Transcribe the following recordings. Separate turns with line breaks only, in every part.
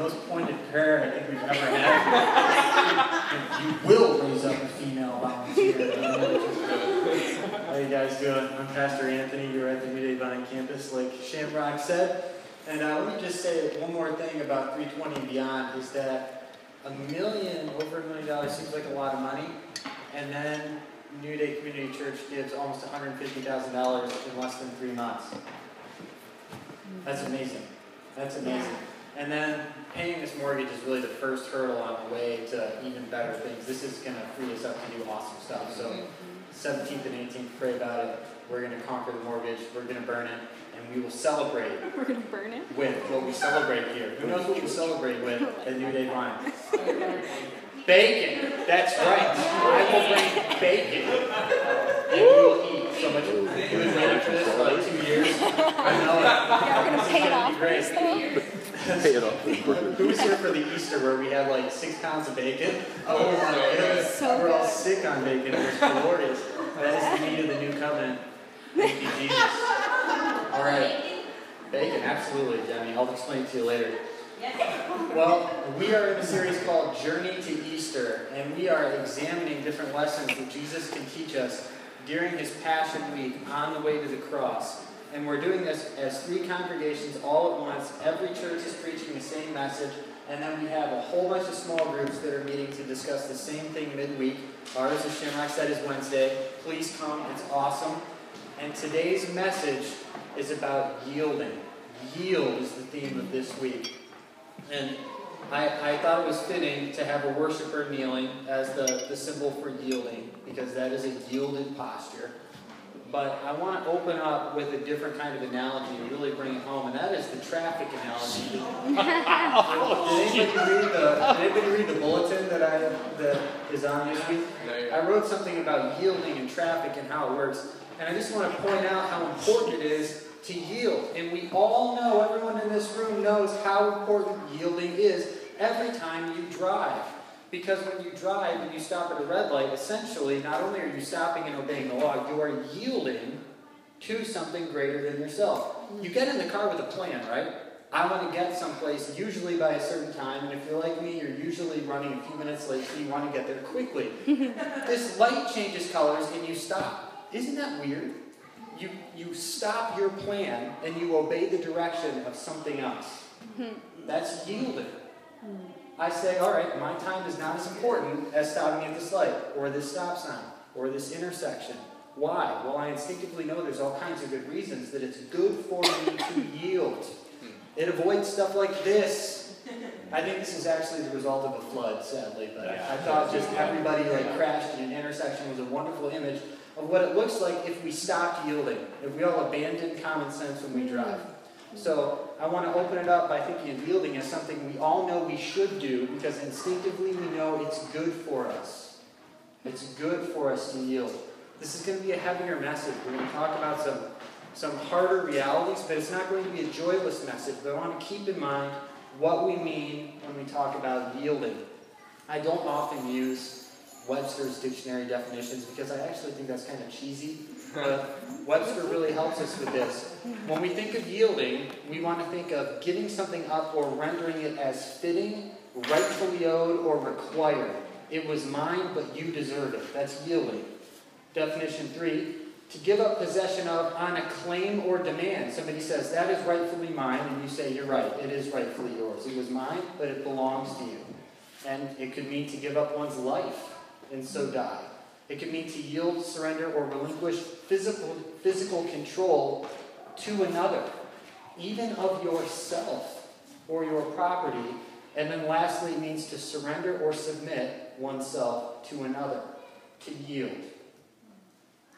most pointed prayer I think we've ever had. you will raise up a female volunteer. How you guys doing? I'm Pastor Anthony. You're at the New Day Vine campus, like Shamrock said. And uh, let me just say one more thing about 320 and beyond is that a million, over a million dollars seems like a lot of money. And then New Day Community Church gives almost $150,000 in less than three months. That's amazing. That's amazing. And then paying this mortgage is really the first hurdle on the way to even better things. This is going to free us up to do awesome stuff. So mm-hmm. 17th and 18th, pray about it. We're going to conquer the mortgage. We're going to burn it. And we will celebrate.
We're going to burn it?
With what we celebrate here. Who knows what we celebrate with at New Day Vine? Bacon. That's right. I will bring bacon. And we will eat so much. We've been waiting for this for like two years. I know.
Yeah, we're going to pay it off
Great.
First.
Pay it off.
Who was here for the Easter where we had like six pounds of bacon? Oh my goodness.
So
We're all sick on bacon. It was glorious. That is the meat of the new covenant. Thank you, Jesus. All right. Bacon, absolutely, Demi. I'll explain it to you later. Well, we are in a series called Journey to Easter, and we are examining different lessons that Jesus can teach us during his Passion Week on the way to the cross. And we're doing this as three congregations all at once. Every church is preaching the same message, and then we have a whole bunch of small groups that are meeting to discuss the same thing midweek. Ours, as Shamrock said, is Wednesday. Please come, it's awesome. And today's message is about yielding. Yield is the theme of this week. And I, I thought it was fitting to have a worshiper kneeling as the, the symbol for yielding, because that is a yielded posture. But I want to open up with a different kind of analogy and really bring it home, and that is the traffic analogy. did, anybody read the, did anybody read the bulletin that, I, that is on this week? I wrote something about yielding and traffic and how it works. And I just want to point out how important it is to yield. And we all know, everyone in this room knows how important yielding is every time you drive. Because when you drive and you stop at a red light, essentially, not only are you stopping and obeying the law, you are yielding to something greater than yourself. You get in the car with a plan, right? I want to get someplace usually by a certain time, and if you're like me, you're usually running a few minutes late, so you want to get there quickly. this light changes colors and you stop. Isn't that weird? You, you stop your plan and you obey the direction of something else. Hmm. That's yielding. Hmm. I say, all right, my time is not as important as stopping at this light, or this stop sign, or this intersection. Why? Well, I instinctively know there's all kinds of good reasons that it's good for me to yield. It avoids stuff like this. I think this is actually the result of a flood, sadly, but I thought just everybody like crashed in an intersection was a wonderful image of what it looks like if we stopped yielding, if we all abandoned common sense when we drive. So I want to open it up by thinking of yielding as something we all know we should do because instinctively we know it's good for us. It's good for us to yield. This is going to be a heavier message. We're going to talk about some, some harder realities, but it's not going to be a joyless message. But I want to keep in mind what we mean when we talk about yielding. I don't often use Webster's dictionary definitions because I actually think that's kind of cheesy. But Webster really helps us with this. When we think of yielding, we want to think of giving something up or rendering it as fitting, rightfully owed, or required. It was mine, but you deserve it. That's yielding. Definition three, to give up possession of on a claim or demand. Somebody says, that is rightfully mine, and you say, you're right, it is rightfully yours. It was mine, but it belongs to you. And it could mean to give up one's life and so die. It could mean to yield, surrender, or relinquish physical, physical control to another, even of yourself or your property. And then lastly, it means to surrender or submit oneself to another, to yield.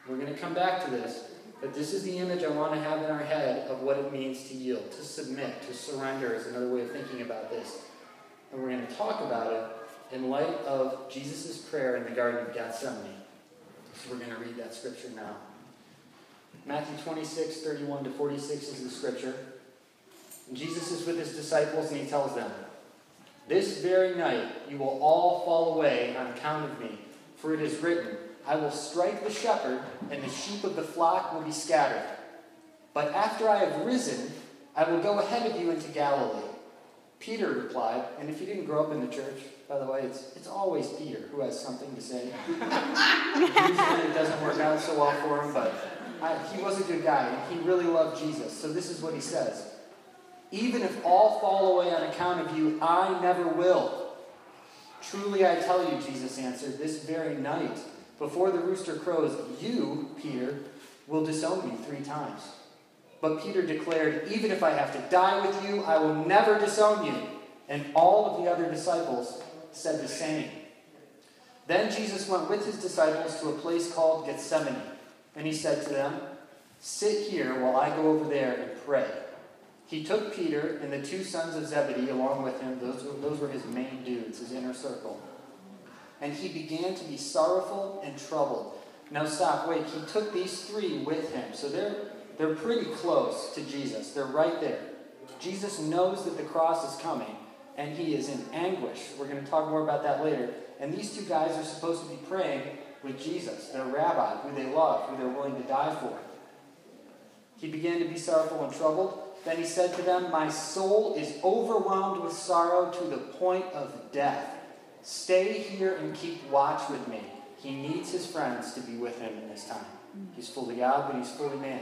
We're going to come back to this, but this is the image I want to have in our head of what it means to yield, to submit, to surrender is another way of thinking about this. And we're going to talk about it in light of Jesus' prayer in the Garden of Gethsemane. So we're going to read that scripture now. Matthew 26, 31 to 46 is the scripture. And Jesus is with his disciples and he tells them, This very night you will all fall away on account of me, for it is written, I will strike the shepherd, and the sheep of the flock will be scattered. But after I have risen, I will go ahead of you into Galilee. Peter replied, and if you didn't grow up in the church, by the way, it's, it's always Peter who has something to say. Usually it doesn't work out so well for him, but I, he was a good guy, and he really loved Jesus. So this is what he says Even if all fall away on account of you, I never will. Truly I tell you, Jesus answered, this very night, before the rooster crows, you, Peter, will disown me three times. But Peter declared, Even if I have to die with you, I will never disown you. And all of the other disciples said the same. Then Jesus went with his disciples to a place called Gethsemane, and he said to them, Sit here while I go over there and pray. He took Peter and the two sons of Zebedee along with him, those, those were his main dudes, his inner circle. And he began to be sorrowful and troubled. Now stop, wait, he took these three with him. So they're they're pretty close to Jesus. They're right there. Jesus knows that the cross is coming, and he is in anguish. We're going to talk more about that later. And these two guys are supposed to be praying with Jesus, their rabbi, who they love, who they're willing to die for. He began to be sorrowful and troubled. Then he said to them, My soul is overwhelmed with sorrow to the point of death. Stay here and keep watch with me. He needs his friends to be with him in this time. He's fully God, but he's fully man.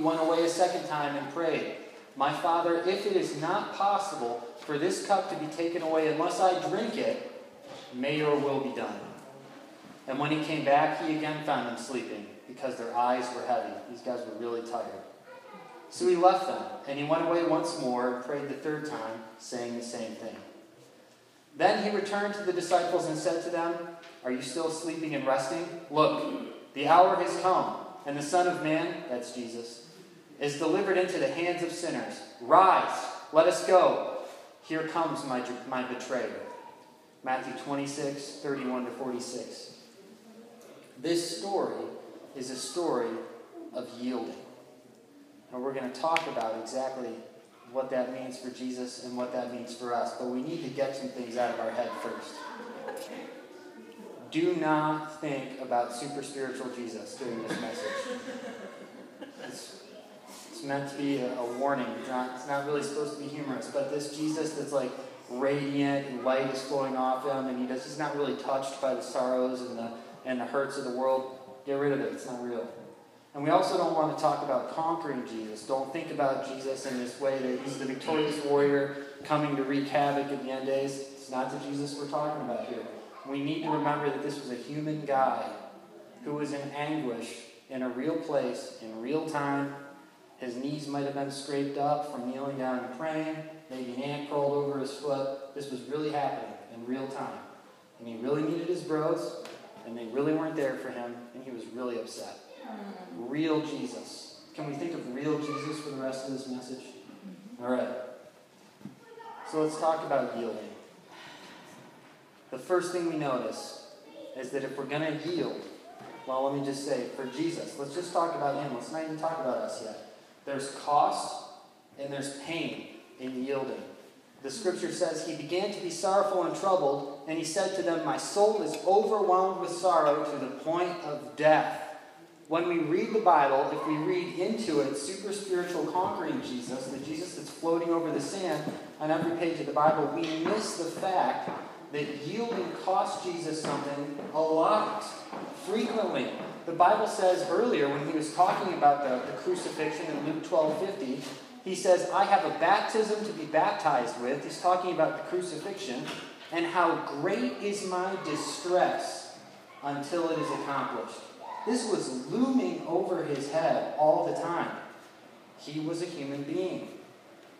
He went away a second time and prayed, My Father, if it is not possible for this cup to be taken away unless I drink it, may your will be done. And when he came back, he again found them sleeping because their eyes were heavy. These guys were really tired. So he left them, and he went away once more and prayed the third time, saying the same thing. Then he returned to the disciples and said to them, Are you still sleeping and resting? Look, the hour has come and the Son of Man, that's Jesus, is delivered into the hands of sinners. Rise, let us go. Here comes my, my betrayer. Matthew 26, 31 to 46. This story is a story of yielding. And we're going to talk about exactly what that means for Jesus and what that means for us. But we need to get some things out of our head first do not think about super spiritual Jesus during this message. It's, it's meant to be a, a warning. It's not, it's not really supposed to be humorous, but this Jesus that's like radiant and light is flowing off him, and he does, he's not really touched by the sorrows and the, and the hurts of the world. Get rid of it. It's not real. And we also don't want to talk about conquering Jesus. Don't think about Jesus in this way that he's the victorious warrior coming to wreak havoc in the end days. It's not the Jesus we're talking about here we need to remember that this was a human guy who was in anguish in a real place, in real time. His knees might have been scraped up from kneeling down and praying. Maybe an ant crawled over his foot. This was really happening in real time. And he really needed his bros, and they really weren't there for him, and he was really upset. Real Jesus. Can we think of real Jesus for the rest of this message? Mm-hmm. All right. So let's talk about yielding the first thing we notice is that if we're going to yield, well, let me just say, for Jesus, let's just talk about Him. Let's not even talk about us yet. There's cost and there's pain in yielding. The scripture says, He began to be sorrowful and troubled, and He said to them, My soul is overwhelmed with sorrow to the point of death. When we read the Bible, if we read into it super spiritual conquering Jesus, the Jesus that's floating over the sand on every page of the Bible, we miss the fact that yielding cost Jesus something a lot, frequently. The Bible says earlier when he was talking about the, the crucifixion in Luke 12:50, he says, I have a baptism to be baptized with. He's talking about the crucifixion and how great is my distress until it is accomplished. This was looming over his head all the time. He was a human being.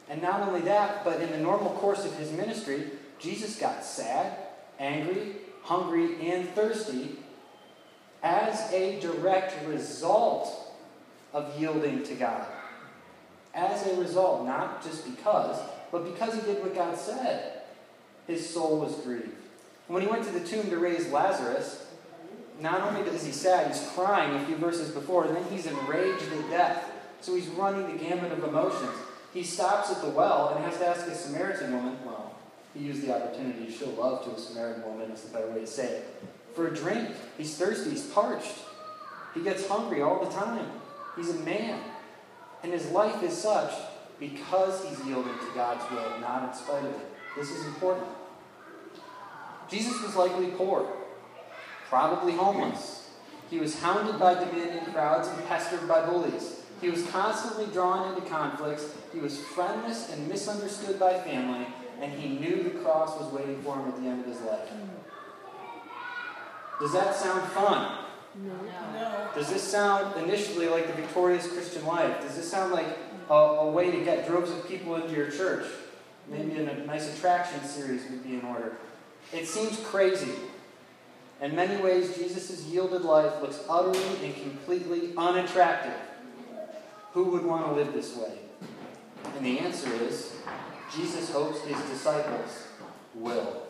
And not only that, but in the normal course of his ministry, Jesus got sad, angry, hungry, and thirsty as a direct result of yielding to God. As a result, not just because, but because he did what God said. his soul was grieved. When he went to the tomb to raise Lazarus, not only is he sad, he's crying a few verses before, and then he's enraged at death. So he's running the gamut of emotions. He stops at the well and has to ask a Samaritan woman, well, he used the opportunity to show love to a Samaritan woman, is the better way to say it, for a drink. He's thirsty, he's parched. He gets hungry all the time. He's a man. And his life is such because he's yielded to God's will, not in spite of it. This is important. Jesus was likely poor, probably homeless. He was hounded by demanding crowds and pestered by bullies. He was constantly drawn into conflicts. He was friendless and misunderstood by family, and he knew the cross was waiting for him at the end of his life. Does that sound fun?
No. no.
Does this sound initially like the victorious Christian life? Does this sound like a, a way to get droves of people into your church? Maybe a nice attraction series would be in order. It seems crazy. In many ways, Jesus' yielded life looks utterly and completely unattractive. Who would want to live this way? And the answer is Jesus hopes his disciples will.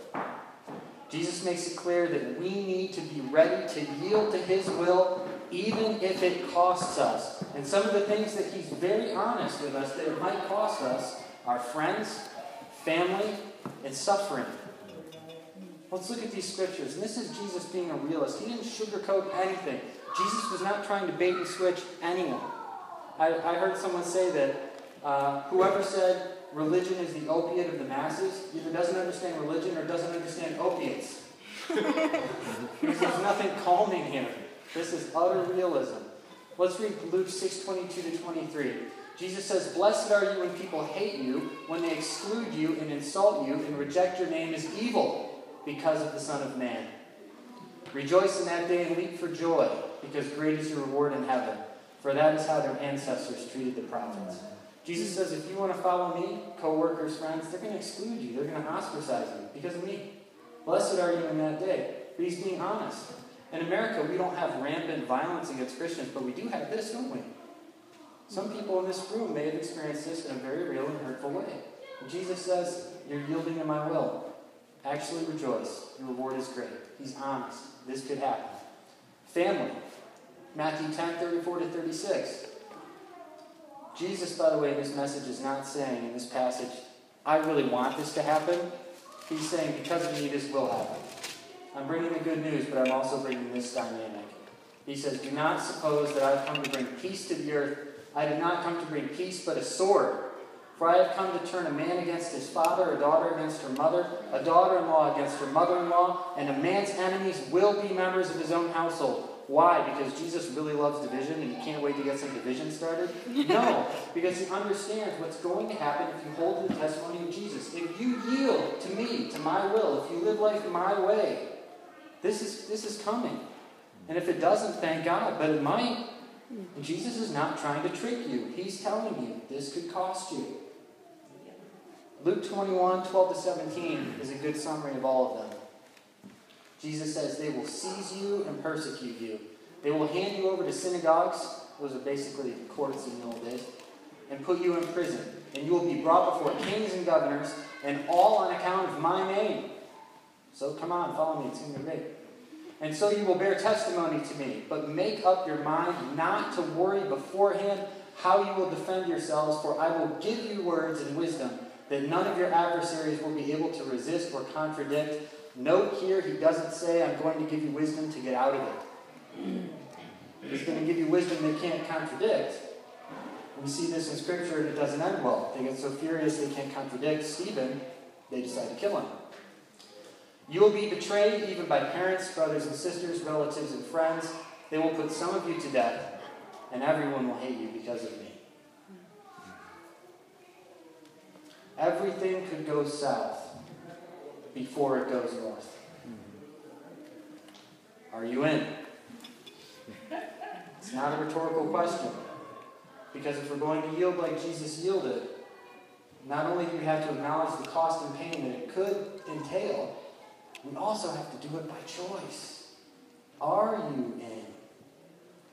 Jesus makes it clear that we need to be ready to yield to his will, even if it costs us. And some of the things that he's very honest with us that it might cost us are friends, family, and suffering. Let's look at these scriptures. And this is Jesus being a realist. He didn't sugarcoat anything. Jesus was not trying to bait and switch anyone. I, I heard someone say that uh, whoever said religion is the opiate of the masses either doesn't understand religion or doesn't understand opiates. there's nothing calming here. This is utter realism. Let's read Luke 6 22 to 23. Jesus says, Blessed are you when people hate you, when they exclude you and insult you and reject your name as evil because of the Son of Man. Rejoice in that day and leap for joy, because great is your reward in heaven. For that is how their ancestors treated the prophets. Jesus mm. says, if you want to follow me, co workers, friends, they're going to exclude you. They're going to ostracize you because of me. Blessed are you in that day. But he's being honest. In America, we don't have rampant violence against Christians, but we do have this, don't we? Some people in this room may have experienced this in a very real and hurtful way. Jesus says, You're yielding to my will. Actually rejoice. Your reward is great. He's honest. This could happen. Family. Matthew 10 34 to 36. Jesus, by the way, this message is not saying in this passage, I really want this to happen. He's saying, because of me, this will happen. I'm bringing the good news, but I'm also bringing this dynamic. He says, Do not suppose that I have come to bring peace to the earth. I did not come to bring peace, but a sword. For I have come to turn a man against his father, a daughter against her mother, a daughter in law against her mother in law, and a man's enemies will be members of his own household. Why? Because Jesus really loves division and he can't wait to get some division started? No, because he understands what's going to happen if you hold to the testimony of Jesus. If you yield to me, to my will, if you live life my way, this is, this is coming. And if it doesn't, thank God, but it might. And Jesus is not trying to trick you. He's telling you this could cost you. Luke 21, 12 to 17 is a good summary of all of them. Jesus says, They will seize you and persecute you. They will hand you over to synagogues, those are basically courts in the old days, and put you in prison. And you will be brought before kings and governors, and all on account of my name. So come on, follow me, it's to be great. And so you will bear testimony to me, but make up your mind not to worry beforehand how you will defend yourselves, for I will give you words and wisdom that none of your adversaries will be able to resist or contradict. Note here, he doesn't say, I'm going to give you wisdom to get out of it. He's going to give you wisdom that can't contradict. We see this in Scripture and it doesn't end well. They get so furious they can't contradict Stephen, they decide to kill him. You will be betrayed even by parents, brothers and sisters, relatives and friends. They will put some of you to death, and everyone will hate you because of me. Everything could go south before it goes north. Hmm. Are you in? It's not a rhetorical question. Because if we're going to yield like Jesus yielded, not only do we have to acknowledge the cost and pain that it could entail, we also have to do it by choice. Are you in?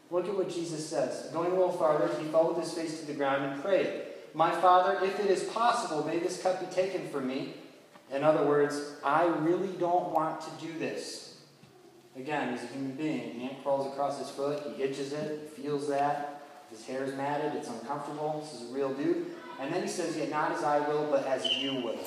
Look at what Jesus says. Going a little farther, he fell with his face to the ground and prayed, My Father, if it is possible, may this cup be taken from me. In other words, I really don't want to do this. Again, he's a human being. Ant crawls across his foot, he itches it, feels that. His hair is matted, it's uncomfortable. This is a real dude. And then he says, Yet not as I will, but as you will.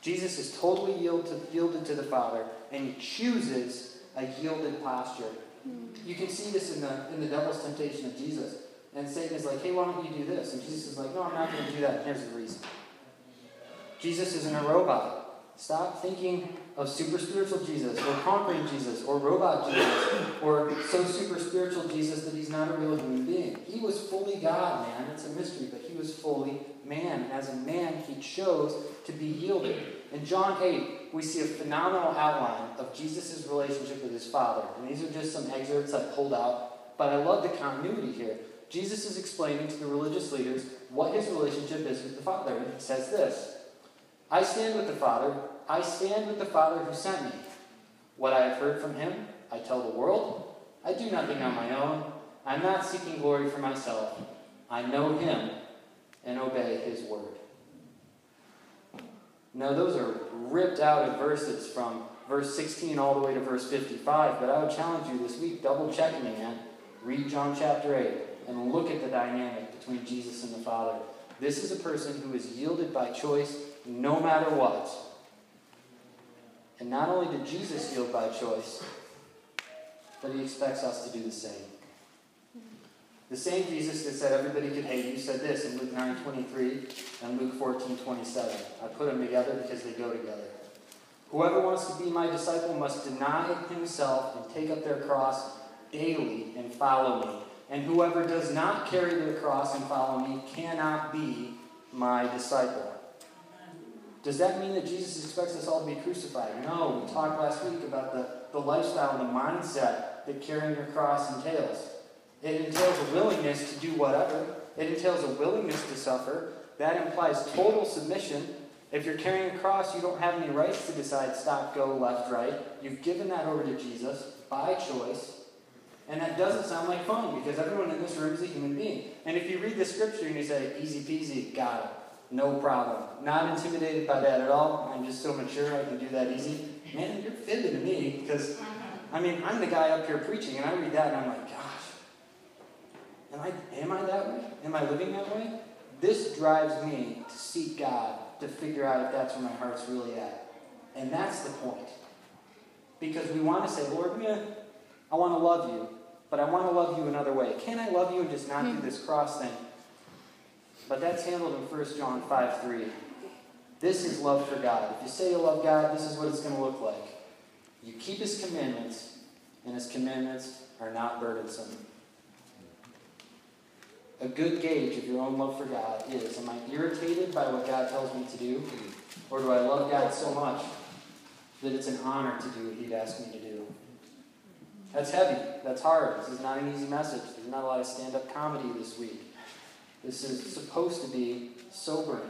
Jesus is totally yield to, yielded to the Father, and he chooses a yielded posture. Hmm. You can see this in the, in the devil's temptation of Jesus. And Satan is like, hey, why don't you do this? And Jesus is like, no, I'm not going to do that. And here's the reason Jesus isn't a robot. Stop thinking of super spiritual Jesus, or conquering Jesus, or robot Jesus, or so super spiritual Jesus that he's not a real human being. He was fully God, man. It's a mystery, but he was fully man. As a man, he chose to be yielded. In John 8, we see a phenomenal outline of Jesus' relationship with his Father. And these are just some excerpts I pulled out, but I love the continuity here. Jesus is explaining to the religious leaders what his relationship is with the Father. And he says this I stand with the Father. I stand with the Father who sent me. What I have heard from him, I tell the world. I do nothing on my own. I'm not seeking glory for myself. I know him and obey his word. Now, those are ripped out of verses from verse 16 all the way to verse 55, but I would challenge you this week, double check me, man. Read John chapter 8 and look at the dynamic between Jesus and the Father. This is a person who is yielded by choice no matter what. And not only did Jesus yield by choice, but he expects us to do the same. The same Jesus that said everybody could hate you said this in Luke 9 23 and Luke 14 27. I put them together because they go together. Whoever wants to be my disciple must deny himself and take up their cross daily and follow me. And whoever does not carry their cross and follow me cannot be my disciple. Does that mean that Jesus expects us all to be crucified? No. We talked last week about the, the lifestyle, and the mindset that carrying your cross entails. It entails a willingness to do whatever. It entails a willingness to suffer. That implies total submission. If you're carrying a cross, you don't have any rights to decide stop, go, left, right. You've given that over to Jesus by choice. And that doesn't sound like fun because everyone in this room is a human being. And if you read the scripture and you say, easy peasy, got it, no problem. Not intimidated by that at all. I'm just so mature I can do that easy. Man, you're fibbing to me because, I mean, I'm the guy up here preaching and I read that and I'm like, gosh, am I, am I that way? Am I living that way? This drives me to seek God, to figure out if that's where my heart's really at. And that's the point. Because we want to say, Lord, yeah, I want to love you, but I want to love you another way. Can I love you and just not do hmm. this cross thing? But that's handled in 1 John 5 3. This is love for God. If you say you love God, this is what it's going to look like. You keep His commandments, and His commandments are not burdensome. A good gauge of your own love for God is Am I irritated by what God tells me to do? Or do I love God so much that it's an honor to do what He'd ask me to do? That's heavy. That's hard. This is not an easy message. There's not a lot of stand up comedy this week. This is supposed to be sobering.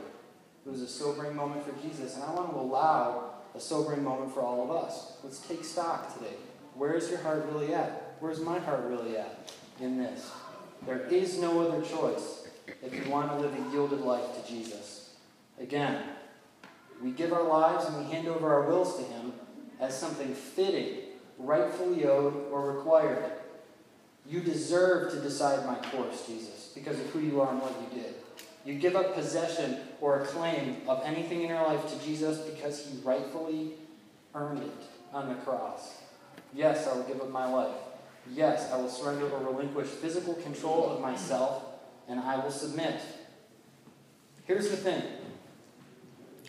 It was a sobering moment for Jesus, and I want to allow a sobering moment for all of us. Let's take stock today. Where is your heart really at? Where's my heart really at in this? There is no other choice if you want to live a yielded life to Jesus. Again, we give our lives and we hand over our wills to Him as something fitting, rightfully owed, or required. You deserve to decide my course, Jesus, because of who you are and what you did. You give up possession or a claim of anything in your life to Jesus because He rightfully earned it on the cross. Yes, I will give up my life. Yes, I will surrender or relinquish physical control of myself, and I will submit. Here's the thing.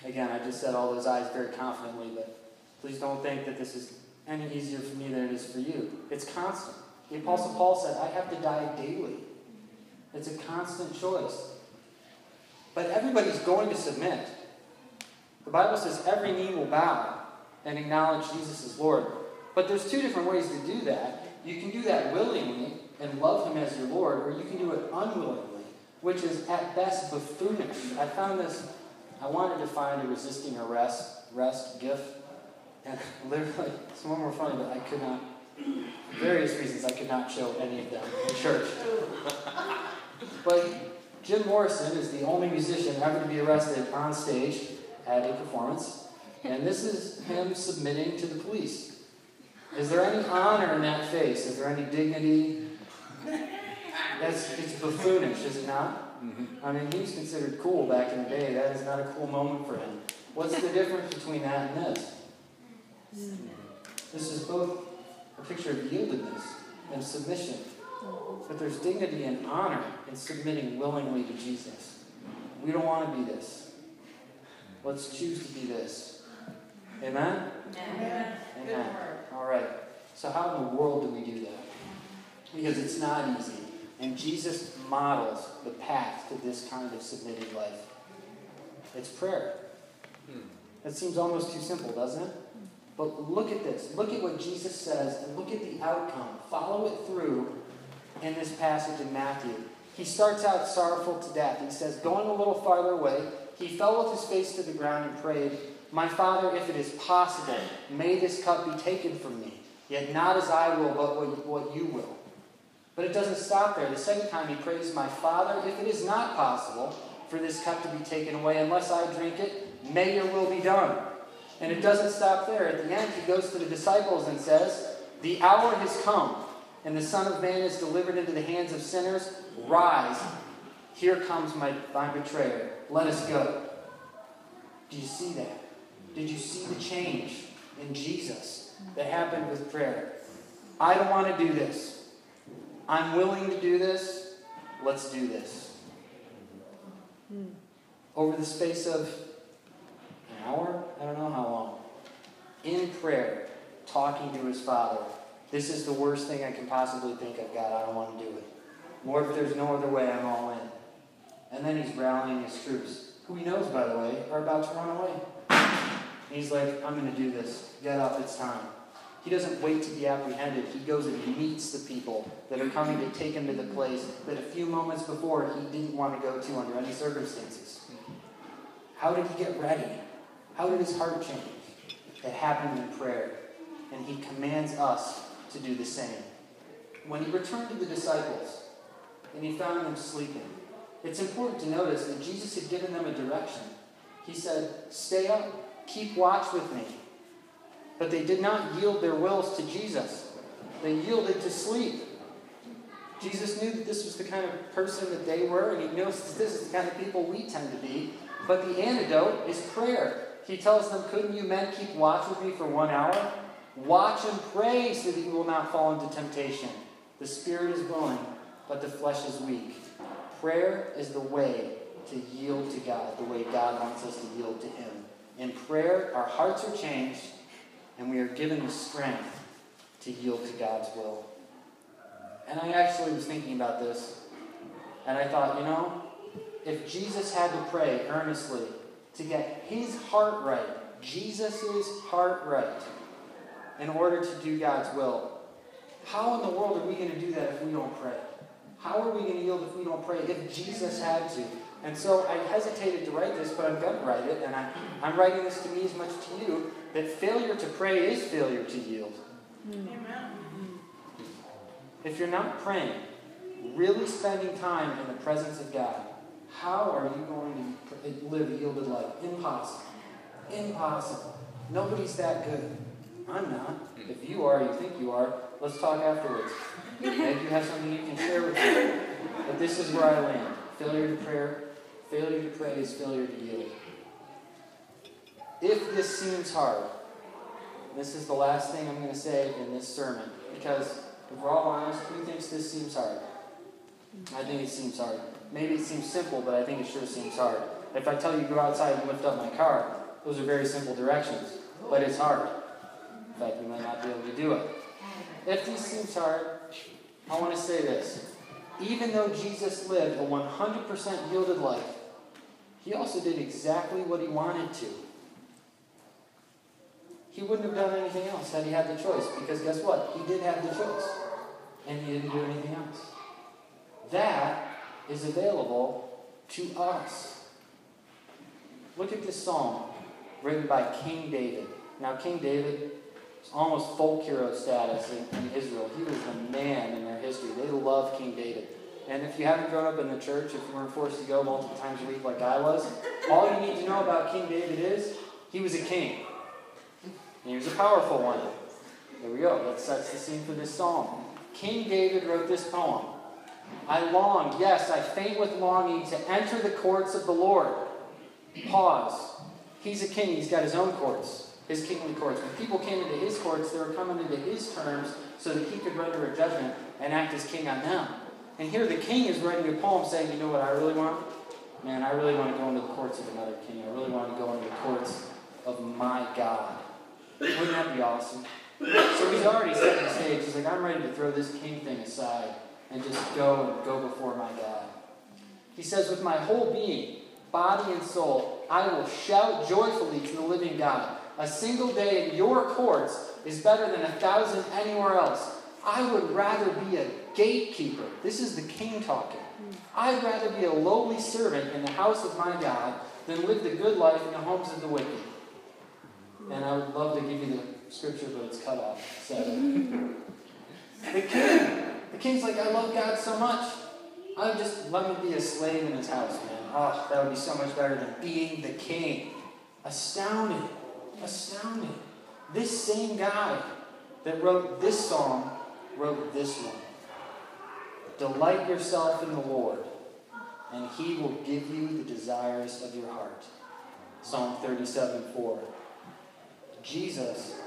Again, I just said all those eyes very confidently, but please don't think that this is any easier for me than it is for you. It's constant. The Apostle Paul said, I have to die daily. It's a constant choice. But everybody's going to submit. The Bible says every knee will bow and acknowledge Jesus as Lord. But there's two different ways to do that. You can do that willingly and love Him as your Lord, or you can do it unwillingly, which is at best buffoonish. I found this, I wanted to find a resisting arrest rest gif, and literally, some of them funny, but I could not, various reasons, I could not show any of them in church. But Jim Morrison is the only musician ever to be arrested on stage at a performance. And this is him submitting to the police. Is there any honor in that face? Is there any dignity? That's, it's buffoonish, is it not? Mm-hmm. I mean, he was considered cool back in the day. That is not a cool moment for him. What's the difference between that and this? Mm. This is both a picture of yieldedness and submission. But there's dignity and honor in submitting willingly to Jesus. We don't want to be this. Let's choose to be this. Amen?
Amen.
Amen. All right. So, how in the world do we do that? Because it's not easy. And Jesus models the path to this kind of submitted life. It's prayer. That seems almost too simple, doesn't it? But look at this. Look at what Jesus says and look at the outcome. Follow it through in this passage in Matthew. He starts out sorrowful to death. He says, Going a little farther away, he fell with his face to the ground and prayed, My Father, if it is possible, may this cup be taken from me. Yet not as I will, but what, you will. But it doesn't stop there. The second time he prays, My Father, if it is not possible for this cup to be taken away unless I drink it, may your will be done. And it doesn't stop there. At the end, he goes to the disciples and says, The hour has come, and the Son of Man is delivered into the hands of sinners. Rise. Here comes my, my betrayer. Let us go. Do you see that? Did you see the change in Jesus that happened with prayer? I don't want to do this. I'm willing to do this. Let's do this. Over the space of an hour, I don't know how long, in prayer, talking to his Father. This is the worst thing I can possibly think of, God. I don't want to do it. Lord, if there's no other way, I'm all in. And then he's rallying his troops, who he knows, by the way, are about to run away. And he's like, I'm going to do this. Get up, it's time. He doesn't wait to be apprehended. He goes and meets the people that are coming to take him to the place that a few moments before he didn't want to go to under any circumstances. How did he get ready? How did his heart change? It happened in prayer. And he commands us to do the same. When he returned to the disciples and he found them sleeping, it's important to notice that Jesus had given them a direction. He said, Stay up, keep watch with me. But they did not yield their wills to Jesus, they yielded to sleep. Jesus knew that this was the kind of person that they were, and he knows that this is the kind of people we tend to be. But the antidote is prayer. He tells them, Couldn't you men keep watch with me for one hour? Watch and pray so that you will not fall into temptation. The spirit is willing, but the flesh is weak. Prayer is the way to yield to God, the way God wants us to yield to Him. In prayer, our hearts are changed, and we are given the strength to yield to God's will. And I actually was thinking about this, and I thought, you know, if Jesus had to pray earnestly to get his heart right, Jesus' heart right, in order to do God's will, how in the world are we going to do that if we don't pray? How are we going to yield if we don't pray? If Jesus had to. And so I hesitated to write this, but I'm going to write it, and I, I'm writing this to me as much to you that failure to pray is failure to yield.
Amen.
If you're not praying, really spending time in the presence of God, how are you going to live a yielded life? Impossible. Impossible. Nobody's that good. I'm not. If you are, you think you are, let's talk afterwards. Maybe you have something you can share with me. But this is where I land. Failure to prayer. Failure to pray is failure to yield. If this seems hard, this is the last thing I'm going to say in this sermon, because if we're all honest, who thinks this seems hard? I think it seems hard. Maybe it seems simple, but I think it sure seems hard. If I tell you go outside and lift up my car, those are very simple directions, but it's hard. In fact, you might not be able to do it. If this seems hard, I want to say this. Even though Jesus lived a 100% yielded life, he also did exactly what he wanted to. He wouldn't have done anything else had he had the choice, because guess what? He did have the choice, and he didn't do anything else. That is available to us. Look at this psalm written by King David. Now, King David almost folk hero status in, in Israel. He was the man in their history. They love King David. And if you haven't grown up in the church, if you weren't forced to go multiple times a week like I was, all you need to know about King David is he was a king. And was a powerful one. There we go. That sets the scene for this psalm. King David wrote this poem. I long, yes, I faint with longing to enter the courts of the Lord. Pause. He's a king, he's got his own courts, his kingly courts. When people came into his courts, they were coming into his terms so that he could render a judgment and act as king on them. And here the king is writing a poem saying, You know what I really want? Man, I really want to go into the courts of another king. I really want to go into the courts of my God. Wouldn't that be awesome? So he's already set the stage. He's like, I'm ready to throw this king thing aside and just go and go before my God. He says, With my whole being, body and soul, I will shout joyfully to the living God. A single day in your courts is better than a thousand anywhere else. I would rather be a gatekeeper. This is the king talking. I'd rather be a lowly servant in the house of my God than live the good life in the homes of the wicked. And I would love to give you the scripture, but it's cut off. So the king, the king's like, I love God so much. I would just let me be a slave in his house, man. Oh, that would be so much better than being the king. Astounding. Astounding. This same guy that wrote this song wrote this one. Delight yourself in the Lord, and he will give you the desires of your heart. Psalm 37 4. Jesus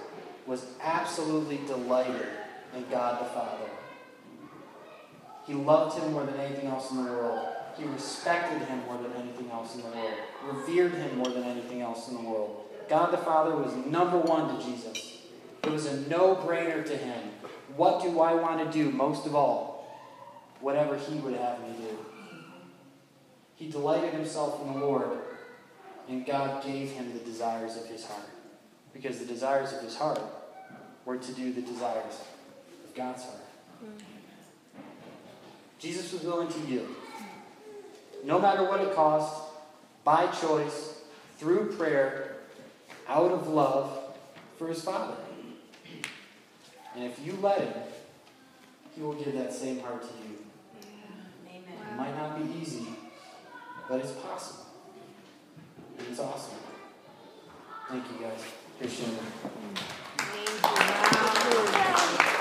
was absolutely delighted in God the Father. He loved him more than anything else in the world. He respected him more than anything else in the world. Revered him more than anything else in the world. God the Father was number one to Jesus. It was a no brainer to him. What do I want to do most of all? Whatever he would have me do. He delighted himself in the Lord, and God gave him the desires of his heart. Because the desires of his heart were to do the desires of God's heart. Jesus was willing to yield. No matter what it cost, by choice, through prayer, out of love for his father. And if you let him, he will give that same heart to you. Amen. It might not be easy, but it's possible. And it's awesome. Thank you guys. Appreciate it. Thank you. Wow.